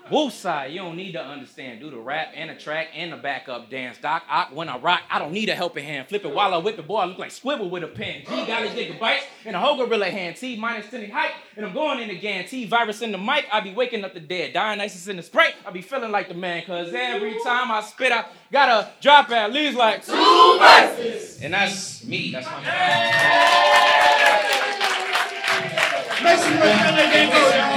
Woosai, you don't need to understand. Do the rap and the track and the backup dance. Doc Ock, when I rock, I don't need a helping hand. Flip it while I whip it, boy, I look like Squibble with a pen. G got his gigabytes and a whole gorilla hand. T minus 10 height, and I'm going in again. T virus in the mic, I be waking up the dead. Dionysus in the spray, I be feeling like the man. Cause every time I spit, I gotta drop at least like Two verses. And that's me, that's my Make some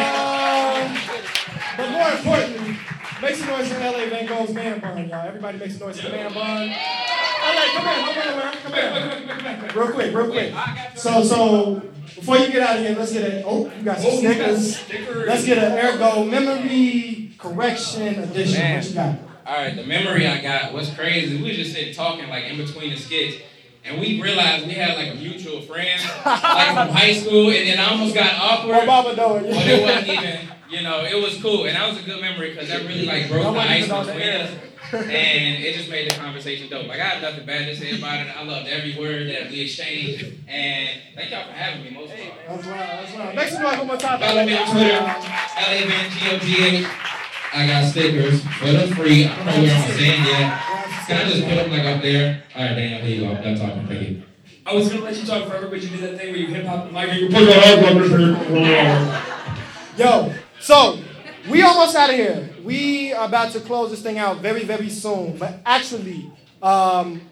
more importantly, make some noise in LA Van Gogh's man bun, y'all. Everybody make some noise in the man bun. LA, come here, come here, come here, come here. Real quick, real quick. So, so before you get out of here, let's get a. Oh, you got some Oh, you got stickers. stickers. Let's get an AirGo memory correction edition. Man. What you got? All right, the memory I got was crazy. We just sitting talking like in between the skits, and we realized we had like a mutual friend, like from high school, and then I almost got awkward. Noah, yeah. But it wasn't even. You know, it was cool, and that was a good memory because that really like broke the Nobody ice even on between us, and it just made the conversation dope. Like I have nothing bad to say about it. I loved every word that we exchanged, and thank y'all for having me. Most of all. That's right. That's right. Make some noise one more time. Follow me on Twitter, LAVanGOG8. I got stickers for the free. I don't know where I'm saying yet. Can I just put them like up there? All right, Daniel, here you go. I'm done talking. Thank you. I was gonna let you talk forever, but you did that thing where you hip hop the mic and you put your hands up there. Yo, so we almost out of here. We are about to close this thing out very, very soon. But actually, um,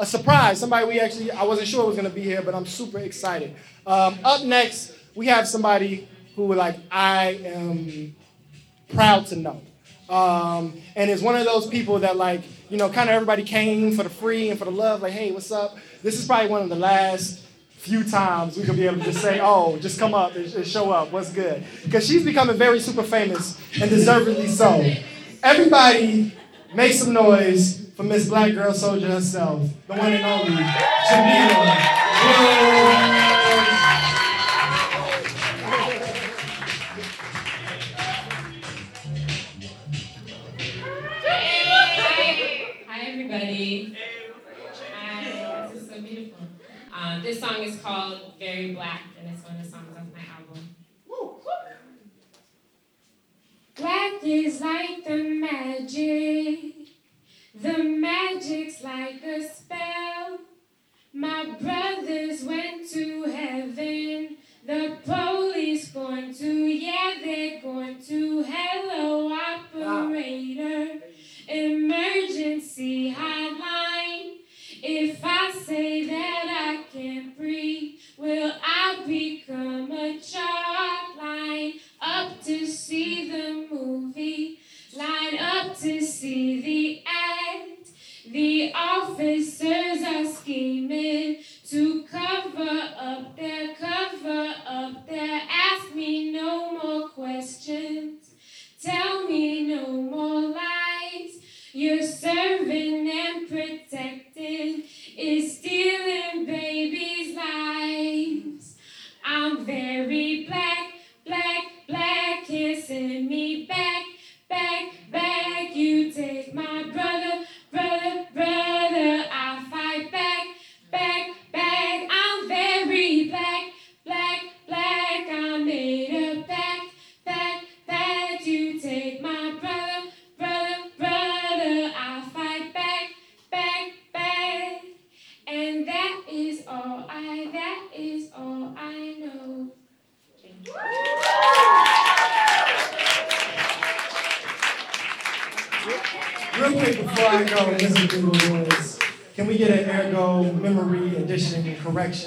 a surprise. Somebody we actually I wasn't sure was gonna be here, but I'm super excited. Um, up next, we have somebody who like I am proud to know. Um, and it's one of those people that like, you know, kind of everybody came for the free and for the love, like, hey, what's up? This is probably one of the last few times we could be able to just say, oh, just come up and, and show up. What's good? Because she's becoming very super famous and deservedly so. Everybody make some noise for Miss Black Girl Soldier herself, the one and only Jamila. This song is called Very Black, and it's one of the songs off my album. Black is like the magic, the magic's like a spell. My brothers went to heaven, the police going to, yeah,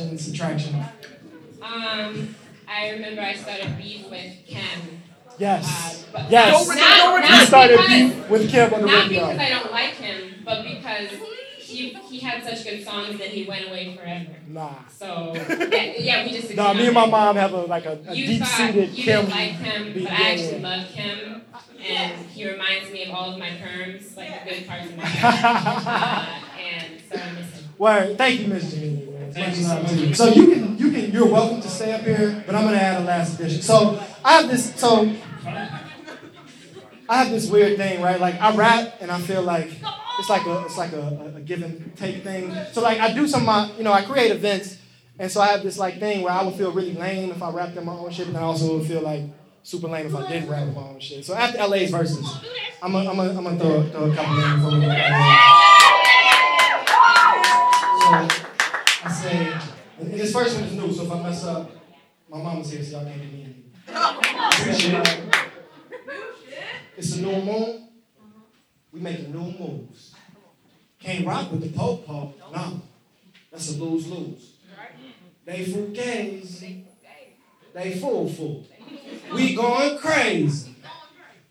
addition, correction, subtraction? Um, I remember I started beef with Kim. Yes. Uh, but Yes. Not, not, You not started because, beef with Kim on the Not radio. because I don't like him, but because he, he had such good songs that he went away forever. Nah. So, yeah, yeah we just [LAUGHS] No, agreed me and my mom have a like a, a deep thought seated you Kim. didn't like him, but I actually yeah. love him, and he reminds me of all of my perms, like the good parts of my [LAUGHS] uh, and so I miss him. Word. Thank you, Miss Jamila. Thank you so much. you. So you can you can you're welcome to stay up here, but I'm gonna add a last addition. So I have this so I have this weird thing, right? Like I rap and I feel like it's like a it's like a, a, a give and take thing. So like I do some of my you know I create events, and so I have this like thing where I would feel really lame if I rapped in my own shit, and I also would feel like super lame if I didn't rap in my own shit. So after LA's verses, I'm gonna I'm gonna I'm gonna throw, throw a couple names and this first one is new, so if I mess up, my mama's here, so y'all can't do me anything. [LAUGHS] It's a new moon. We making new moves. Can't rock with the pope pope. No. That's a lose lose. They fool gays. They fool fool. We going crazy.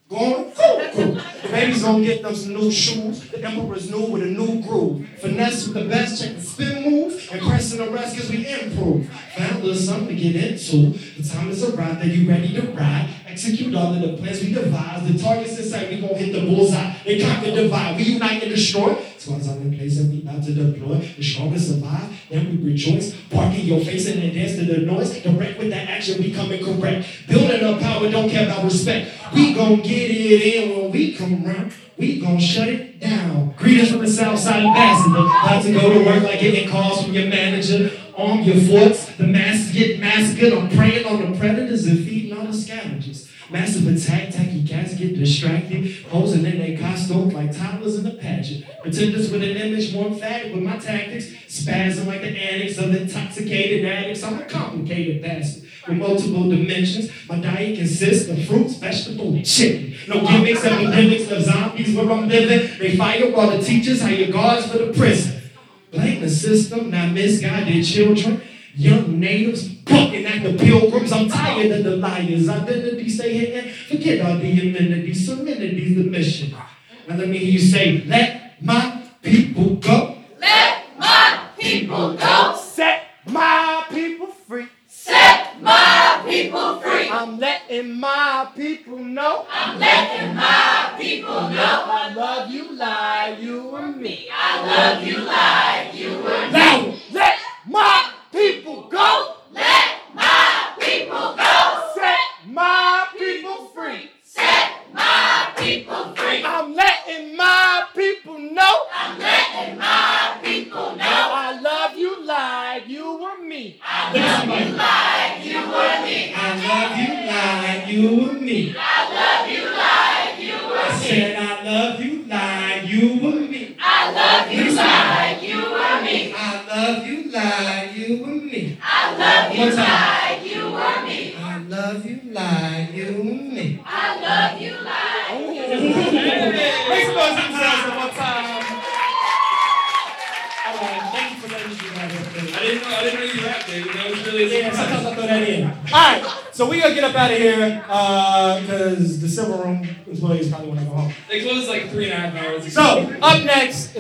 Going cuckoo. The baby's gonna get them some new shoes. The emperor's new with a new groove. Finesse with the best, check the spin move. Impressing the rest cause we improve. Found a little something to get into. The time is arrived. Are you ready to ride? Execute all of the plans we devise. The targets in sight, we gon' hit the bullseye. They conquer divide. We unite and destroy. Squads on in place and we about to deploy. The strongest survive, then we rejoice. Bark in your face and dance to the noise. Direct with that action, we coming correct. Building up power, don't care about respect. We gon' get it in when we come round. We gon' shut it down. Greetings from the Southside Ambassador. About to go to work like getting calls from your manager. Arm your forts. The masses get massacred. I'm preying on the predators and feeding on the scavengers. Massive attack, tacky cats get distracted, posing in their costumes like toddlers in a pageant. Pretenders with an image, more emphatic with my tactics, spazzing like the addicts of intoxicated addicts. I'm a complicated bastard with multiple dimensions. My diet consists of fruits, vegetables, and chicken. No gimmicks, epidemics of zombies where I'm living. They fire while the teachers hire guards for the prison. Blame the system, not misguided children. Young natives bucking at the pilgrims. I'm tired of the liars. Identity stay hidden. Forget all the amenities. Serenity's the mission. Now let me hear you say, let my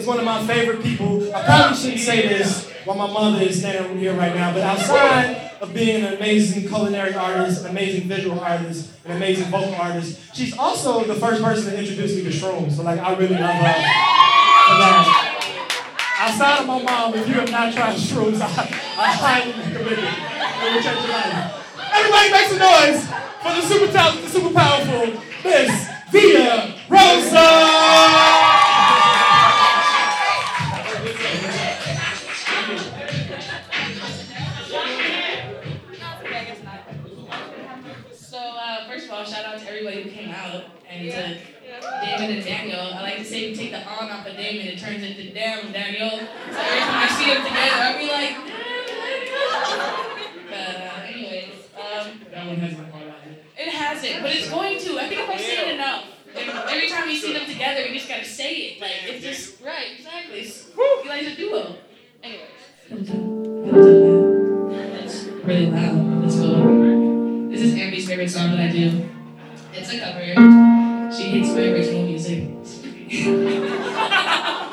one of my favorite people. I probably shouldn't say this while my mother is standing here right now, but outside of being an amazing culinary artist, an amazing visual artist, an amazing vocal artist, she's also the first person to introduce me to shrooms. So like, I really love her for that. Outside of my mom, if you have not tried shrooms, I, I highly recommend it. It will change your life. Everybody make some noise for the super talented, super powerful Miss Via Rosa! Everybody who came out and to David and Daniel. I like to say we take the on off of Damon, it turns into damn Daniel. So every time I see them together, I'll be like, [LAUGHS] but uh, anyways, um, That one hasn't caught on yet. it hasn't, but it's going to. I think if I say it enough, and every time you see them together, you just gotta say it. Like it's just right, exactly. It's, you guys a duo. Anyways. That's really loud. Let's go. This is Ambi's favorite song that I do. It's a cover. She hates my original music. [LAUGHS]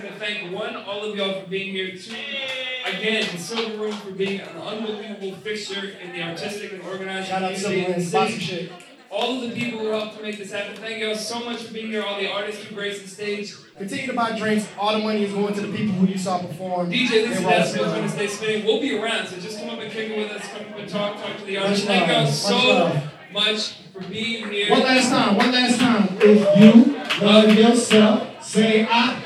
sure that we take a second to thank one, all of y'all for being here. Two, again, the Silver Room for being an unbelievable fixture in the artistic and organized Shout out to community the Silver Room, city. All of the people who helped to make this happen. Thank y'all so much for being here. All the artists who graced the stage. Continue to buy drinks. All the money is going to the people who you saw perform. DJ Lisa is going to stay spinning. We'll be around, so just come up and kick it with us. Come up and talk, talk to the artists. Thank y'all so much for being here. One last time, one last time. If you love yourself, say I.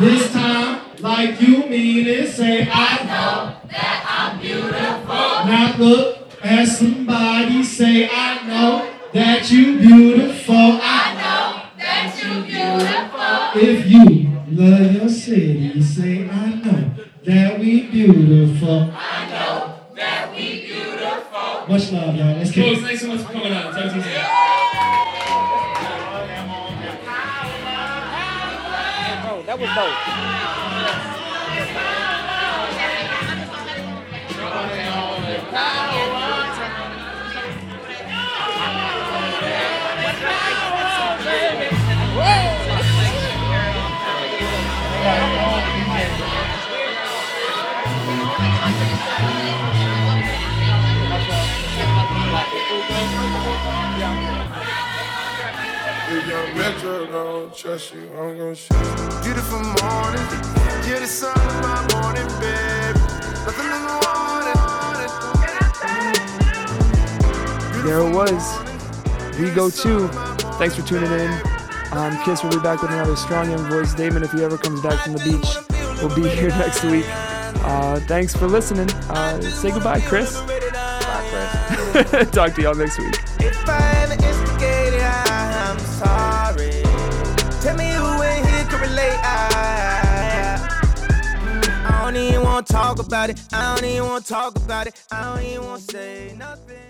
This time, like you mean it, say I know that I'm beautiful. Now look at somebody, say I know that you beautiful. I know that you beautiful. If you love your city, say I know that we beautiful. I know that we beautiful. Much love, y'all. Let's Folks, it. thanks so much for coming out. Talk to you soon. That was dope. If young Metro don't trust you, I'm gonna shoot you. Beautiful morning, you're the sun of my morning, babe. Nothing in the morning. There it was. We go too. Thanks for tuning in. Um, Kiss will be back with another strong young voice. Damon, if he ever comes back from the beach, will be [LAUGHS] here next week. Uh, thanks for listening. Uh, say goodbye, Chris. Bye, Chris. [LAUGHS] Talk to y'all next week. To talk about it. I don't even want to talk about it. I don't even want to say nothing.